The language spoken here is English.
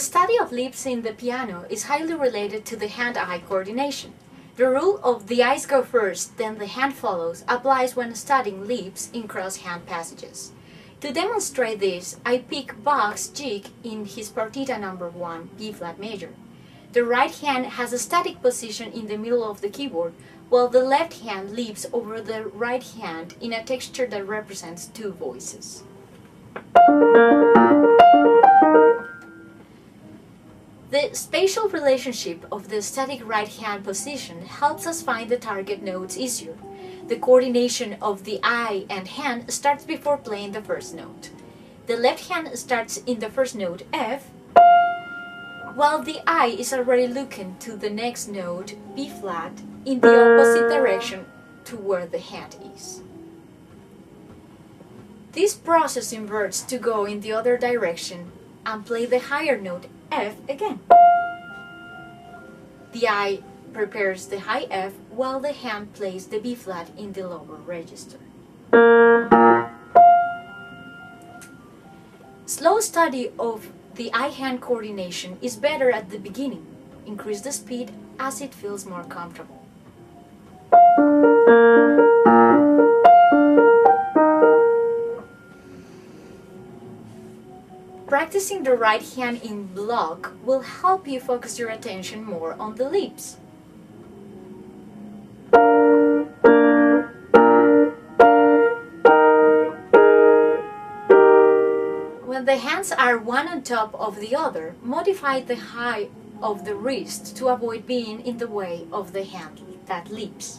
The study of lips in the piano is highly related to the hand-eye coordination. The rule of the eyes go first, then the hand follows applies when studying lips in cross-hand passages. To demonstrate this, I pick Bach's jig in his Partita number 1, B-flat major. The right hand has a static position in the middle of the keyboard, while the left hand leaps over the right hand in a texture that represents two voices. Spatial relationship of the static right hand position helps us find the target notes easier. The coordination of the eye and hand starts before playing the first note. The left hand starts in the first note F, while the eye is already looking to the next note B flat in the opposite direction to where the hand is. This process inverts to go in the other direction and play the higher note F again. The eye prepares the high F while the hand plays the B flat in the lower register. Slow study of the eye-hand coordination is better at the beginning. Increase the speed as it feels more comfortable. Practicing the right hand in block will help you focus your attention more on the lips. When the hands are one on top of the other, modify the height of the wrist to avoid being in the way of the hand that leaps.